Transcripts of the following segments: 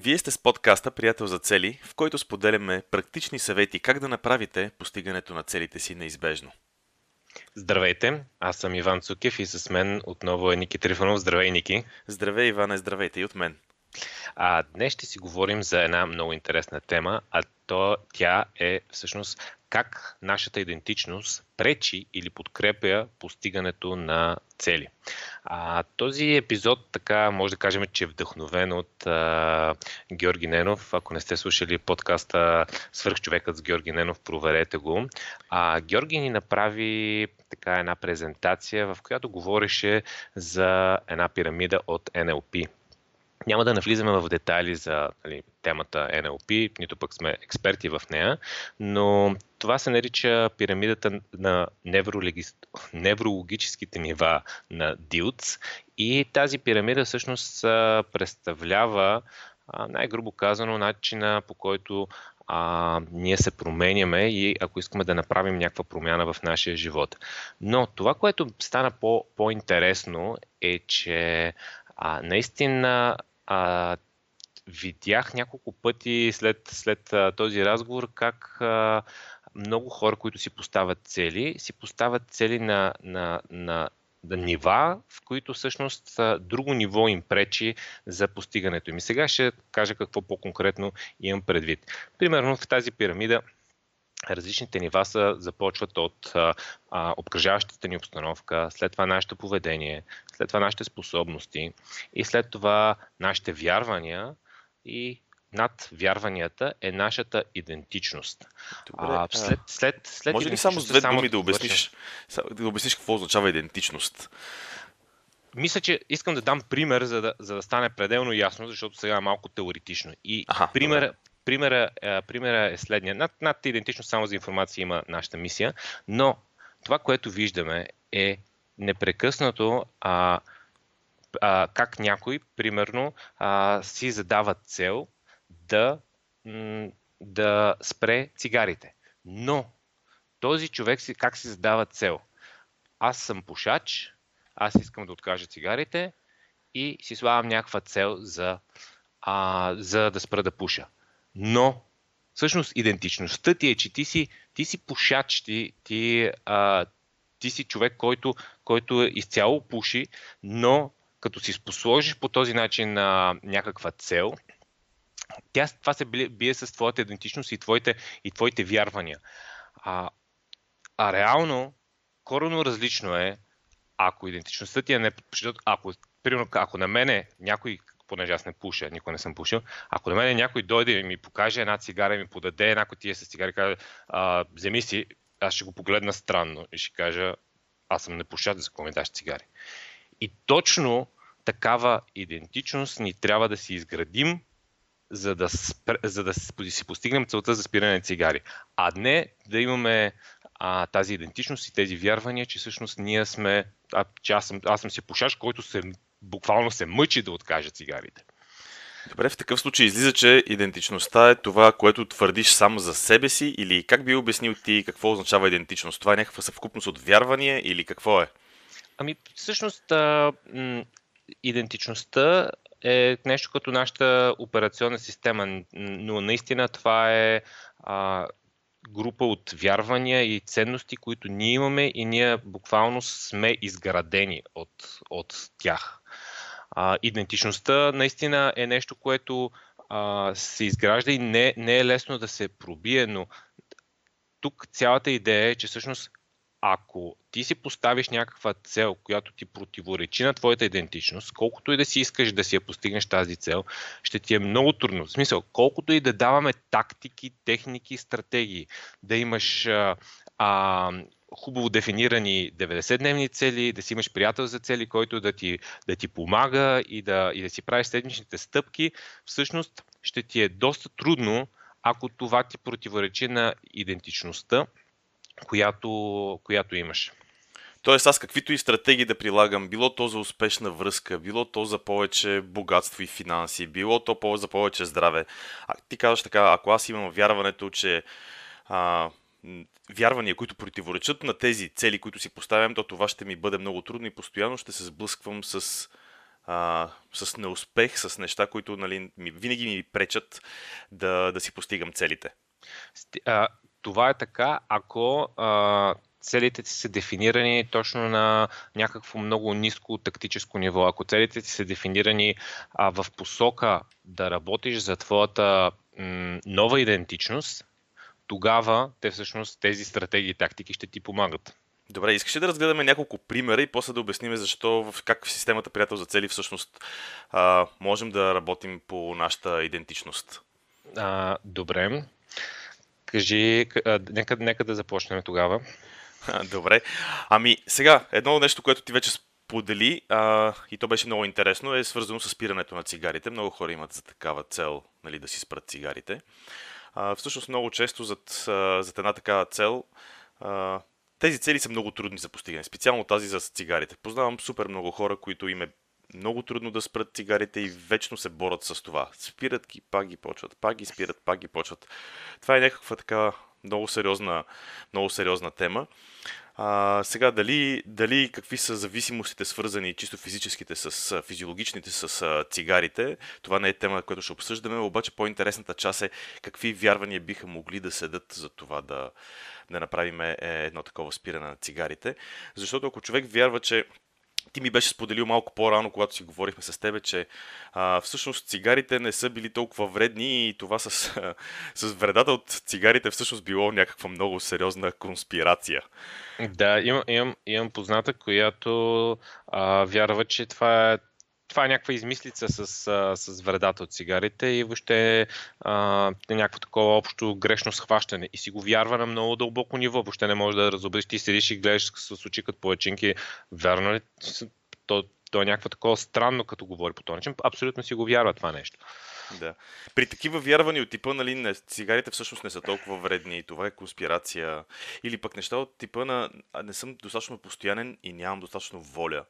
Вие сте с подкаста Приятел за цели, в който споделяме практични съвети как да направите постигането на целите си неизбежно. Здравейте, аз съм Иван Цукев и с мен отново е Ники Трифонов. Здравей, Ники. Здравей, Иване, здравейте и от мен. А, днес ще си говорим за една много интересна тема, а то тя е всъщност как нашата идентичност пречи или подкрепя постигането на цели. А, този епизод, така може да кажем, че е вдъхновен от а, Георги Ненов. Ако не сте слушали подкаста Свърхчовекът с Георги Ненов, проверете го. А, Георги ни направи така една презентация, в която говореше за една пирамида от NLP. Няма да навлизаме в детайли за нали, темата NLP, нито пък сме експерти в нея, но това се нарича пирамидата на неврологическите нива на Дилц и тази пирамида всъщност представлява най-грубо казано начина по който а, ние се променяме и ако искаме да направим някаква промяна в нашия живот. Но това, което стана по, по-интересно е, че а, наистина а, видях няколко пъти след, след а, този разговор как а, много хора, които си поставят цели, си поставят цели на, на, на, на нива, в които всъщност друго ниво им пречи за постигането им. И сега ще кажа какво по-конкретно имам предвид. Примерно в тази пирамида различните нива са, започват от а, а, обкръжаващата ни обстановка, след това нашето поведение, след това нашите способности и след това нашите вярвания и над вярванията е нашата идентичност. Добре, а, след, след, след може ли само с две думи да обясниш, да обясниш какво означава идентичност? Мисля, че искам да дам пример, за да, за да стане пределно ясно, защото сега е малко теоретично. И Аха, пример, примера, примера е следния. Над, над идентичност само за информация има нашата мисия, но това, което виждаме е непрекъснато а, а, как някой, примерно, а, си задава цел да, да спре цигарите. Но този човек си, как си задава цел? Аз съм пушач, аз искам да откажа цигарите и си слагам някаква цел за, а, за да спра да пуша. Но всъщност идентичността ти е, че ти си, ти си пушач, ти, ти, а, ти си човек, който, който изцяло пуши, но като си посложиш по този начин а, някаква цел, тя, това се бие с твоята идентичност и твоите, и твоите вярвания. А, а реално, корено различно е, ако идентичността ти е не... Ако, примерно, ако на мене някой понеже аз не пуша, никога не съм пушил, ако на мен някой дойде и ми покаже една цигара и ми подаде една котия с цигари каже, а, вземи си, аз ще го погледна странно и ще кажа, аз съм непушат, за какво ми даш цигари. И точно такава идентичност ни трябва да си изградим, за да, спр... за да си постигнем целта за спиране на цигари. А не да имаме а, тази идентичност и тези вярвания, че всъщност ние сме, а, че аз съм, аз съм си пушаш, който се буквално се мъчи да откаже цигарите. Добре, в такъв случай излиза, че идентичността е това, което твърдиш само за себе си или как би обяснил ти какво означава идентичност? Това е някаква съвкупност от вярвания или какво е? Ами, всъщност, а, м- идентичността е нещо като нашата операционна система, но наистина това е а, група от вярвания и ценности, които ние имаме и ние буквално сме изградени от, от тях. А, идентичността наистина е нещо, което а, се изгражда и не, не е лесно да се пробие, но тук цялата идея е, че всъщност ако ти си поставиш някаква цел, която ти противоречи на твоята идентичност, колкото и да си искаш да си я постигнеш тази цел, ще ти е много трудно. В смисъл, колкото и да даваме тактики, техники, стратегии, да имаш а, а, хубаво дефинирани 90-дневни цели, да си имаш приятел за цели, който да ти, да ти помага и да, и да си правиш седмичните стъпки, всъщност ще ти е доста трудно, ако това ти противоречи на идентичността, която, която имаш. Тоест аз каквито и стратегии да прилагам, било то за успешна връзка, било то за повече богатство и финанси, било то за повече здраве. А, ти казваш така, ако аз имам вярването, че а, вярвания, които противоречат на тези цели, които си поставям, то това ще ми бъде много трудно и постоянно ще се сблъсквам с а, с неуспех, с неща, които нали, ми, винаги ми пречат да, да си постигам целите. А, това е така, ако а, целите ти са дефинирани точно на някакво много ниско тактическо ниво. Ако целите ти са дефинирани а, в посока да работиш за твоята м- нова идентичност, тогава те всъщност тези стратегии и тактики ще ти помагат. Добре, искаш ли да разгледаме няколко примера и после да обясним защо, как в системата приятел за цели всъщност а, можем да работим по нашата идентичност? А, добре. Кажи, а, нека, нека да започнем тогава. Добре. Ами, сега, едно нещо, което ти вече сподели, а, и то беше много интересно, е свързано с спирането на цигарите. Много хора имат за такава цел нали, да си спрат цигарите. Всъщност много често зад, зад една такава цел а, тези цели са много трудни за постигане, специално тази за цигарите. Познавам супер много хора, които им е много трудно да спрат цигарите и вечно се борят с това. Спират ги, пак ги почват, пак ги спират, пак ги почват. Това е някаква така много сериозна, много сериозна тема. А, сега, дали, дали какви са зависимостите свързани чисто физическите с физиологичните с цигарите, това не е тема, която ще обсъждаме, обаче по-интересната част е какви вярвания биха могли да седат за това да, да направим е, едно такова спиране на цигарите. Защото ако човек вярва, че ти ми беше споделил малко по-рано, когато си говорихме с тебе, че а, всъщност цигарите не са били толкова вредни и това с, с вредата от цигарите всъщност било някаква много сериозна конспирация. Да, имам, имам, имам позната, която а, вярва, че това е това е някаква измислица с, с вредата от цигарите и въобще е някакво такова общо грешно схващане. И си го вярва на много дълбоко ниво. Въобще не може да разобриш. Ти седиш и гледаш с очи като поечинки. Вярно ли? То, то е някакво такова странно, като говори по този начин. Абсолютно си го вярва това нещо. Да. При такива вярвания от типа, нали, не, цигарите всъщност не са толкова вредни, това е конспирация, или пък неща от типа на не съм достатъчно постоянен и нямам достатъчно воля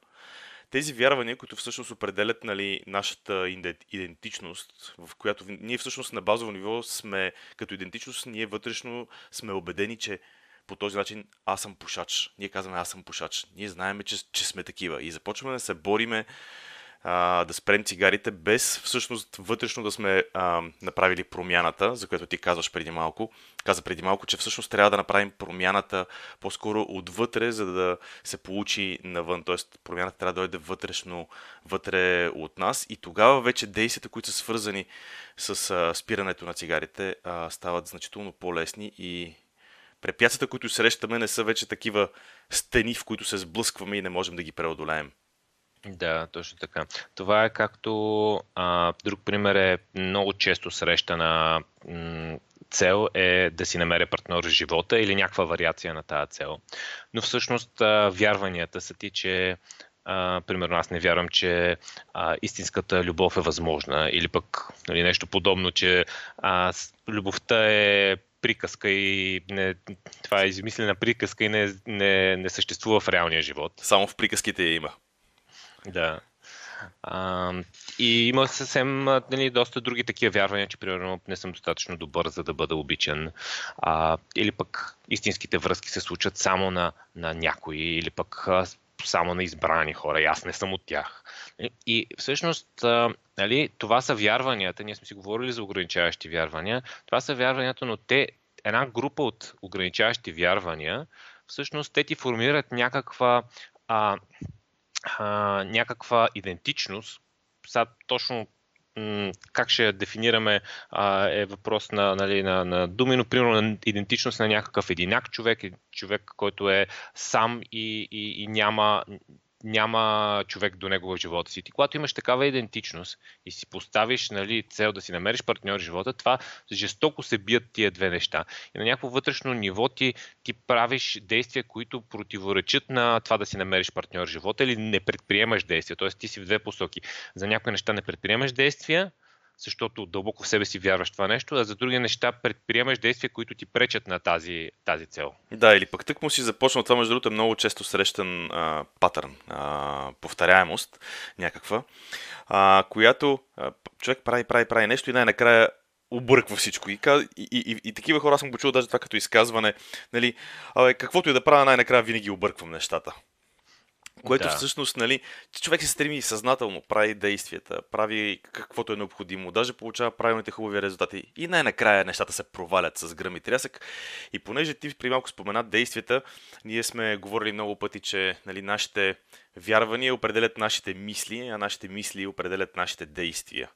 тези вярвания, които всъщност определят нали, нашата идентичност, в която ние всъщност на базово ниво сме, като идентичност, ние вътрешно сме убедени, че по този начин аз съм пушач. Ние казваме аз съм пушач. Ние знаеме, че, че сме такива. И започваме да се бориме а, да спрем цигарите, без всъщност вътрешно да сме а, направили промяната, за която ти казваш преди малко. Каза преди малко, че всъщност трябва да направим промяната по-скоро отвътре, за да се получи навън. Тоест промяната трябва да дойде вътрешно, вътре от нас и тогава вече действията, които са свързани с а, спирането на цигарите, а, стават значително по-лесни и препятствията, които срещаме, не са вече такива стени, в които се сблъскваме и не можем да ги преодолеем. Да, точно така. Това е както а, друг пример е много често срещана м- цел е да си намеря партньор в живота или някаква вариация на тази цел. Но всъщност а, вярванията са ти, че а, примерно аз не вярвам, че а, истинската любов е възможна или пък нали, нещо подобно, че а, любовта е приказка и не, това е измислена приказка и не, не, не съществува в реалния живот. Само в приказките я има. Да. А, и има съвсем нали, доста други такива вярвания, че примерно не съм достатъчно добър, за да бъда обичан. А, или пък истинските връзки се случат само на, на някои, или пък само на избрани хора. И аз не съм от тях. И всъщност, нали, това са вярванията. Ние сме си говорили за ограничаващи вярвания. Това са вярванията, но те, една група от ограничаващи вярвания, всъщност те ти формират някаква а, а, някаква идентичност. Сега точно как ще дефинираме а, е въпрос на, нали, на, на думи, но примерно на идентичност на някакъв единак човек, човек, който е сам и, и, и няма, няма човек до него в живота си. Ти, когато имаш такава идентичност и си поставиш нали, цел да си намериш партньор в живота, това жестоко се бият тия две неща. И на някакво вътрешно ниво ти, ти правиш действия, които противоречат на това да си намериш партньор в живота или не предприемаш действия. Тоест ти си в две посоки. За някои неща не предприемаш действия, защото дълбоко в себе си вярваш това нещо, а за други неща предприемаш действия, които ти пречат на тази, тази цел. Да, или пък тък му си започнал, това между другото е много често срещан а, патърн, а, повторяемост някаква, а, която а, човек прави, прави, прави нещо и най-накрая обърква всичко. И, и, и, и, такива хора съм го чул даже това като изказване. Нали, абе, каквото и да правя, най-накрая винаги обърквам нещата. Което да. всъщност, нали, човек се стреми съзнателно, прави действията, прави каквото е необходимо, даже получава правилните хубави резултати и най-накрая нещата се провалят с гръм и трясък. И понеже ти при малко спомена действията, ние сме говорили много пъти, че нали, нашите вярвания определят нашите мисли, а нашите мисли определят нашите действия.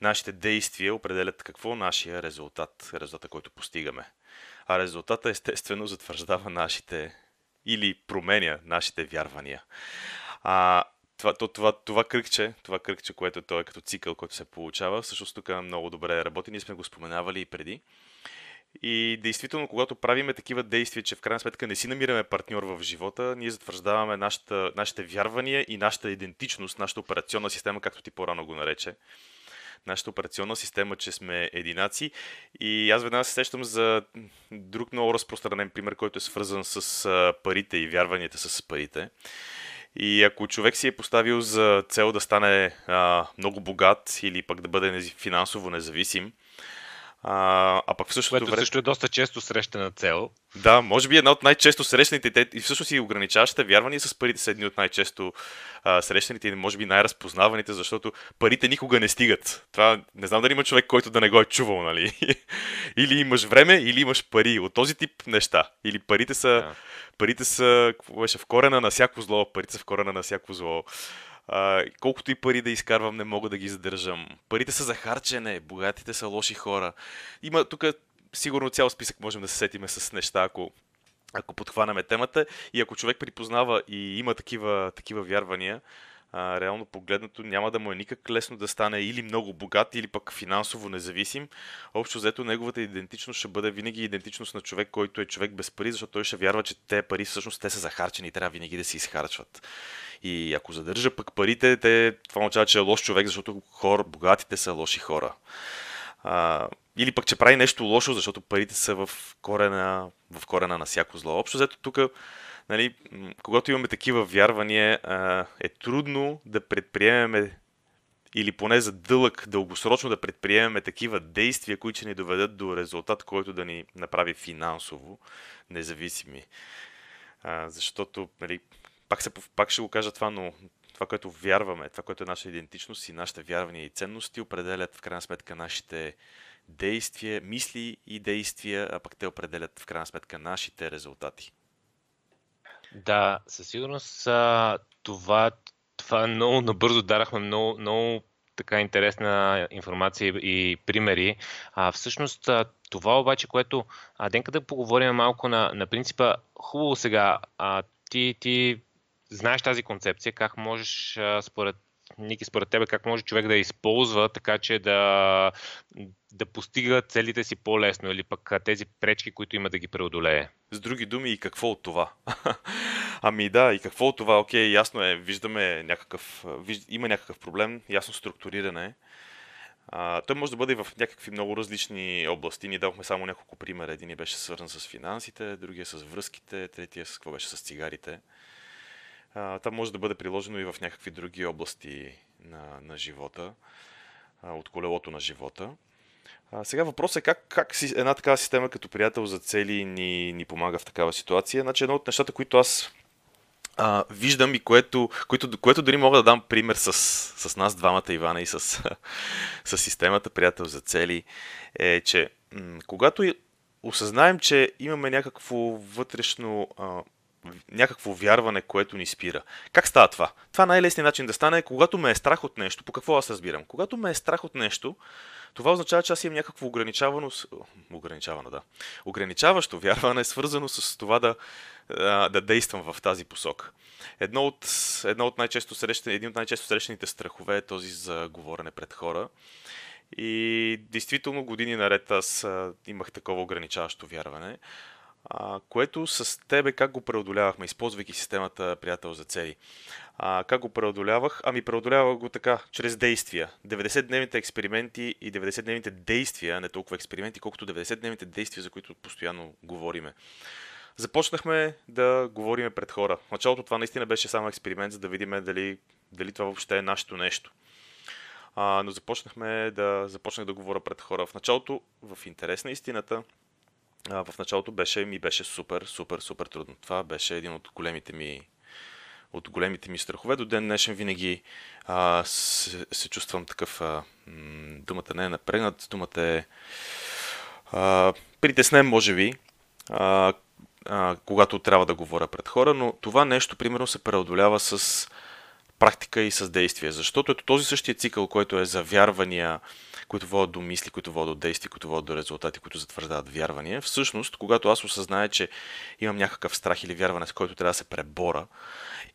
Нашите действия определят какво нашия резултат, резултата, който постигаме. А резултата естествено затвърждава нашите или променя нашите вярвания. А, това, това, това, това кръгче, това кръгче, което той е като цикъл, който се получава, всъщност тук много добре работи. Ние сме го споменавали и преди. И действително, когато правиме такива действия, че в крайна сметка не си намираме партньор в живота, ние затвърждаваме нашата, нашите вярвания и нашата идентичност, нашата операционна система, както ти по-рано го нарече нашата операционна система, че сме единаци. И аз веднага се сещам за друг много разпространен пример, който е свързан с парите и вярванията с парите. И ако човек си е поставил за цел да стане а, много богат или пък да бъде финансово независим, а, а пък в същото Което време... също е доста често срещана цел. Да, може би една от най-често срещаните те, и всъщност и ограничаващите вярвания с парите са едни от най-често а, срещаните и може би най-разпознаваните, защото парите никога не стигат. Това не знам дали има човек, който да не го е чувал, нали? или имаш време, или имаш пари. От този тип неща. Или парите са, да. парите са какво беше, в корена на всяко зло, парите са в корена на всяко зло. Колкото и пари да изкарвам, не мога да ги задържам. Парите са за харчене, богатите са лоши хора. Има тук сигурно цял списък можем да се сетиме с неща, ако, ако подхванаме темата. И ако човек припознава и има такива, такива вярвания, а, реално погледнато няма да му е никак лесно да стане или много богат, или пък финансово независим. Общо взето неговата идентичност ще бъде винаги идентичност на човек, който е човек без пари, защото той ще вярва, че те пари всъщност те са захарчени и трябва винаги да се изхарчват. И ако задържа пък парите, те, това означава, че е лош човек, защото хора, богатите са лоши хора. А, или пък, че прави нещо лошо, защото парите са в корена, в корена на всяко зло. Общо взето тук, нали, когато имаме такива вярвания, е трудно да предприемеме или поне за дълъг, дългосрочно да предприемеме такива действия, които ще ни доведат до резултат, който да ни направи финансово независими. А, защото, нали, пак, се, пак ще го кажа това, но това, което вярваме, това, което е наша идентичност и нашите вярвания и ценности, определят в крайна сметка нашите действия, мисли и действия, а пък те определят в крайна сметка нашите резултати. Да, със сигурност това, това много набързо дарахме много, много така интересна информация и примери. А, всъщност това обаче, което а, Денка да поговорим малко на, на принципа, хубаво сега, а, ти, ти знаеш тази концепция, как можеш според Ники, според тебе, как може човек да използва така, че да, да постига целите си по-лесно или пък тези пречки, които има да ги преодолее? С други думи, и какво от това? ами да, и какво от това? Окей, ясно е, виждаме някакъв, виж, има някакъв проблем, ясно структуриране. А, той може да бъде и в някакви много различни области. Ние дадохме само няколко примера. Един беше свързан с финансите, другия с връзките, третия с какво беше с цигарите а, това може да бъде приложено и в някакви други области на, на живота, от колелото на живота. Сега въпросът е как, как си, една такава система като приятел за цели ни, ни помага в такава ситуация. Значи едно от нещата, които аз а, виждам и което, което, което дори мога да дам пример с, с нас двамата, Ивана, и с, с системата приятел за цели, е, че м- когато осъзнаем, че имаме някакво вътрешно а, някакво вярване, което ни спира. Как става това? Това най-лесният начин да стане е когато ме е страх от нещо. По какво аз разбирам? Когато ме е страх от нещо, това означава, че аз имам някакво ограничавано, ограничавано, да, ограничаващо вярване, свързано с това да, да действам в тази посока. Едно от, едно от най-често срещани, един от най-често срещаните страхове е този за говорене пред хора. И действително години наред аз имах такова ограничаващо вярване а, което с тебе как го преодолявахме, използвайки системата приятел за цели. А, как го преодолявах? Ами преодолявах го така, чрез действия. 90-дневните експерименти и 90-дневните действия, не толкова експерименти, колкото 90-дневните действия, за които постоянно говориме. Започнахме да говориме пред хора. В началото това наистина беше само експеримент, за да видим дали, дали това въобще е нашето нещо. А, но започнахме да, започнах да говоря пред хора. В началото, в интерес на истината, в началото беше, ми беше супер, супер, супер трудно. Това беше един от големите ми от големите ми страхове. До ден днешен винаги а, се, се чувствам такъв. А, думата не е напрегнат, думата е а, притеснен, може би, а, а, когато трябва да говоря пред хора, но това нещо, примерно, се преодолява с практика и с действие. Защото ето този същия цикъл, който е за вярвания, които водят до мисли, които водят до действия, които водят до резултати, които затвърждават вярвания. Всъщност, когато аз осъзная, че имам някакъв страх или вярване, с който трябва да се пребора,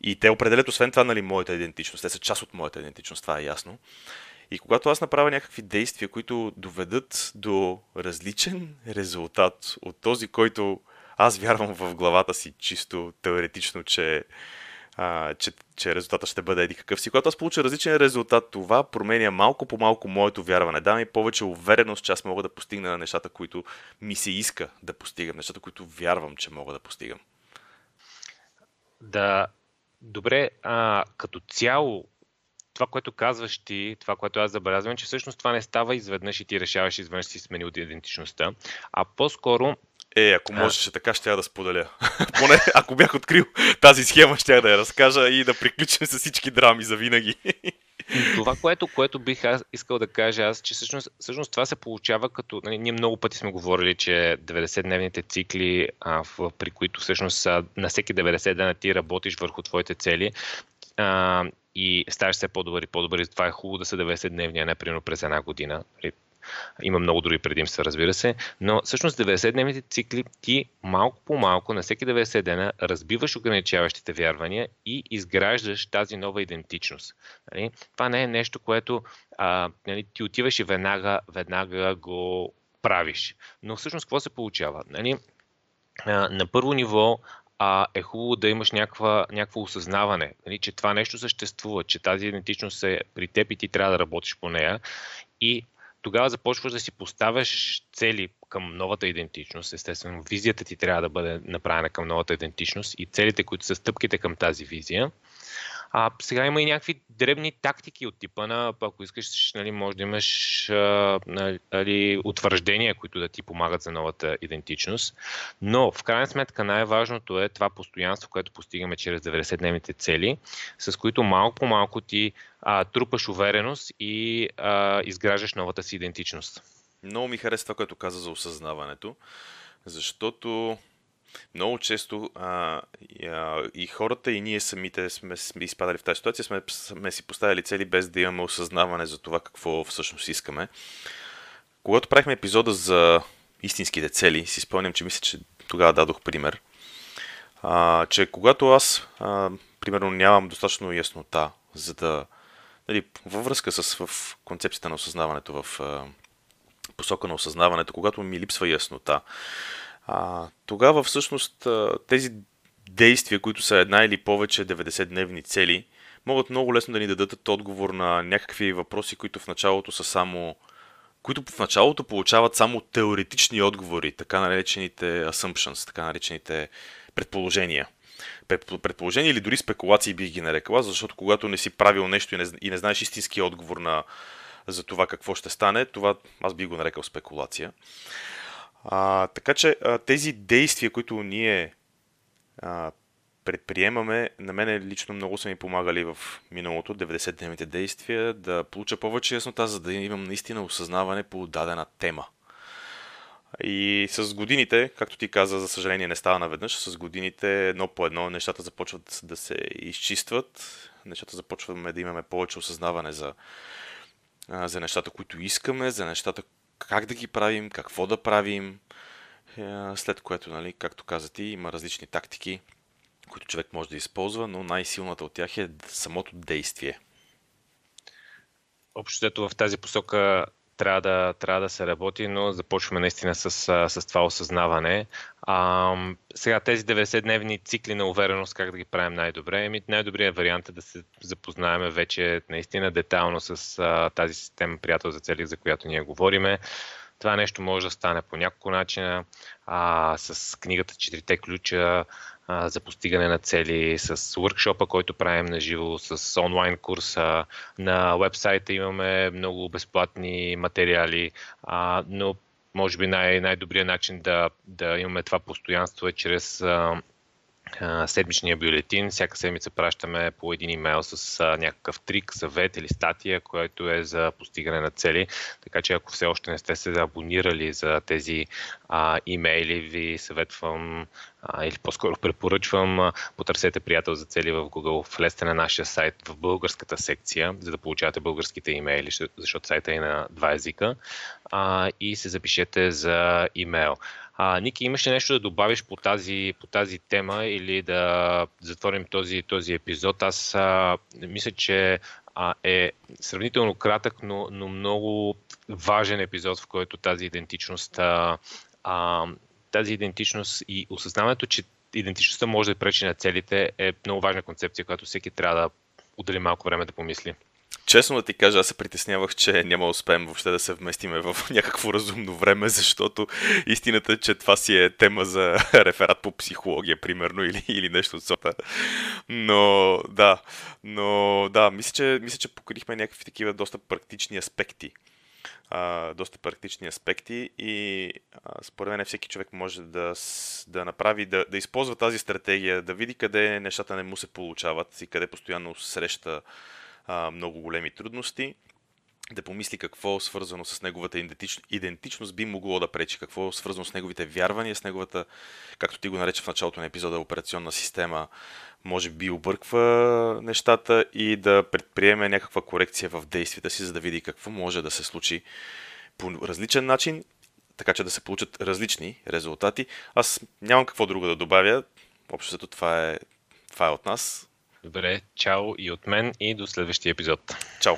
и те определят освен това нали, моята идентичност, те са част от моята идентичност, това е ясно. И когато аз направя някакви действия, които доведат до различен резултат от този, който аз вярвам в главата си чисто теоретично, че а, че, че резултата ще бъде еди какъв си. Когато аз получа различен резултат, това променя малко по малко моето вярване. Да ми повече увереност, че аз мога да постигна на нещата, които ми се иска да постигам, нещата, които вярвам, че мога да постигам. Да, добре, а, като цяло, това, което казваш ти, това, което аз забелязвам, че всъщност това не става изведнъж и ти решаваш изведнъж си смени от идентичността, а по-скоро е, ако можеше така, ще я да споделя. Поне ако бях открил тази схема, ще да я разкажа и да приключим с всички драми за винаги. Това, което, което бих аз искал да кажа аз, че всъщност, всъщност това се получава като... Нали, ние много пъти сме говорили, че 90-дневните цикли, а, в, при които всъщност на всеки 90 дена ти работиш върху твоите цели, а, и ставаш все по-добър и по-добър. Това е хубаво да са 90-дневни, а не примерно през една година. Нали, има много други предимства, разбира се, но всъщност 90-дневните цикли ти малко по малко на всеки 90 дена разбиваш ограничаващите вярвания и изграждаш тази нова идентичност. Нали? Това не е нещо, което а, нали, ти отиваш и веднага, веднага го правиш. Но всъщност какво се получава? Нали? На първо ниво а, е хубаво да имаш някаква, някакво осъзнаване, нали, че това нещо съществува, че тази идентичност е при теб и ти трябва да работиш по нея. И тогава започваш да си поставяш цели към новата идентичност. Естествено, визията ти трябва да бъде направена към новата идентичност и целите, които са стъпките към тази визия. А сега има и някакви дребни тактики от типа на, ако искаш, нали, може да имаш а, нали, утвърждения, които да ти помагат за новата идентичност. Но в крайна сметка най-важното е това постоянство, което постигаме чрез 90-дневните цели, с които малко по малко ти а, трупаш увереност и а, изграждаш новата си идентичност. Много ми харесва това, което каза за осъзнаването, защото много често а, и, а, и хората, и ние самите сме, изпадали в тази ситуация, сме, сме си поставили цели без да имаме осъзнаване за това какво всъщност искаме. Когато правихме епизода за истинските цели, си спомням, че мисля, че тогава дадох пример, а, че когато аз, а, примерно, нямам достатъчно яснота, за да, нали, във връзка с в концепцията на осъзнаването, в а, посока на осъзнаването, когато ми липсва яснота, а, тогава всъщност тези действия, които са една или повече 90-дневни цели, могат много лесно да ни дадат отговор на някакви въпроси, които в началото са само които в началото получават само теоретични отговори, така наречените assumptions, така наречените предположения. Предположения или дори спекулации бих ги нарекала, защото когато не си правил нещо и не, и не знаеш истински отговор на, за това какво ще стане, това аз бих го нарекал спекулация. А, така че а, тези действия, които ние а, предприемаме, на мен лично много са ми помагали в миналото, 90-дневните действия, да получа повече яснота, за да имам наистина осъзнаване по дадена тема. И с годините, както ти каза, за съжаление не става наведнъж, с годините едно по едно нещата започват да се изчистват, нещата започваме да имаме повече осъзнаване за, за нещата, които искаме, за нещата, как да ги правим, какво да правим, е, след което, нали, както каза ти, има различни тактики, които човек може да използва, но най-силната от тях е самото действие. Общото в тази посока трябва да, трябва да се работи, но започваме наистина с, с това осъзнаване. А, сега тези 90-дневни цикли на увереност, как да ги правим най-добре? Еми, най-добрият вариант е да се запознаем вече наистина детайлно с а, тази система приятел за цели, за която ние говориме. Това нещо може да стане по няколко начина, а, с книгата Четирите ключа, за постигане на цели, с workshop който правим на живо, с онлайн курса. На вебсайта имаме много безплатни материали, а, но може би най- най-добрият начин да, да имаме това постоянство е чрез а, седмичния бюлетин. Всяка седмица пращаме по един имейл с някакъв трик, съвет или статия, който е за постигане на цели. Така че ако все още не сте се абонирали за тези а, имейли, ви съветвам а, или по-скоро препоръчвам, а, потърсете приятел за цели в Google, влезте на нашия сайт в българската секция, за да получавате българските имейли, защото сайта е на два езика а, и се запишете за имейл. А, Ники, имаш ли нещо да добавиш по тази, по тази тема или да затворим този, този епизод? Аз а, мисля, че а, е сравнително кратък, но, но много важен епизод, в който тази идентичност, а, а, тази идентичност и осъзнаването, че идентичността може да пречи на целите е много важна концепция, която всеки трябва да отдели малко време да помисли. Честно да ти кажа, аз се притеснявах, че няма да успеем въобще да се вместиме в някакво разумно време, защото истината е, че това си е тема за реферат по психология, примерно, или, или нещо от сорта. Но да, но да, мисля, че, мисля, че покрихме някакви такива доста практични аспекти. А, доста практични аспекти и а, според мен всеки човек може да, да направи, да, да използва тази стратегия, да види къде нещата не му се получават и къде постоянно среща много големи трудности, да помисли какво свързано с неговата идентичност би могло да пречи, какво свързано с неговите вярвания, с неговата, както ти го нарече в началото на епизода, операционна система, може би обърква нещата и да предприеме някаква корекция в действията си, за да види какво може да се случи по различен начин, така че да се получат различни резултати. Аз нямам какво друго да добавя. Общото това е, това е от нас. Добре, чао и от мен и до следващия епизод. Чао!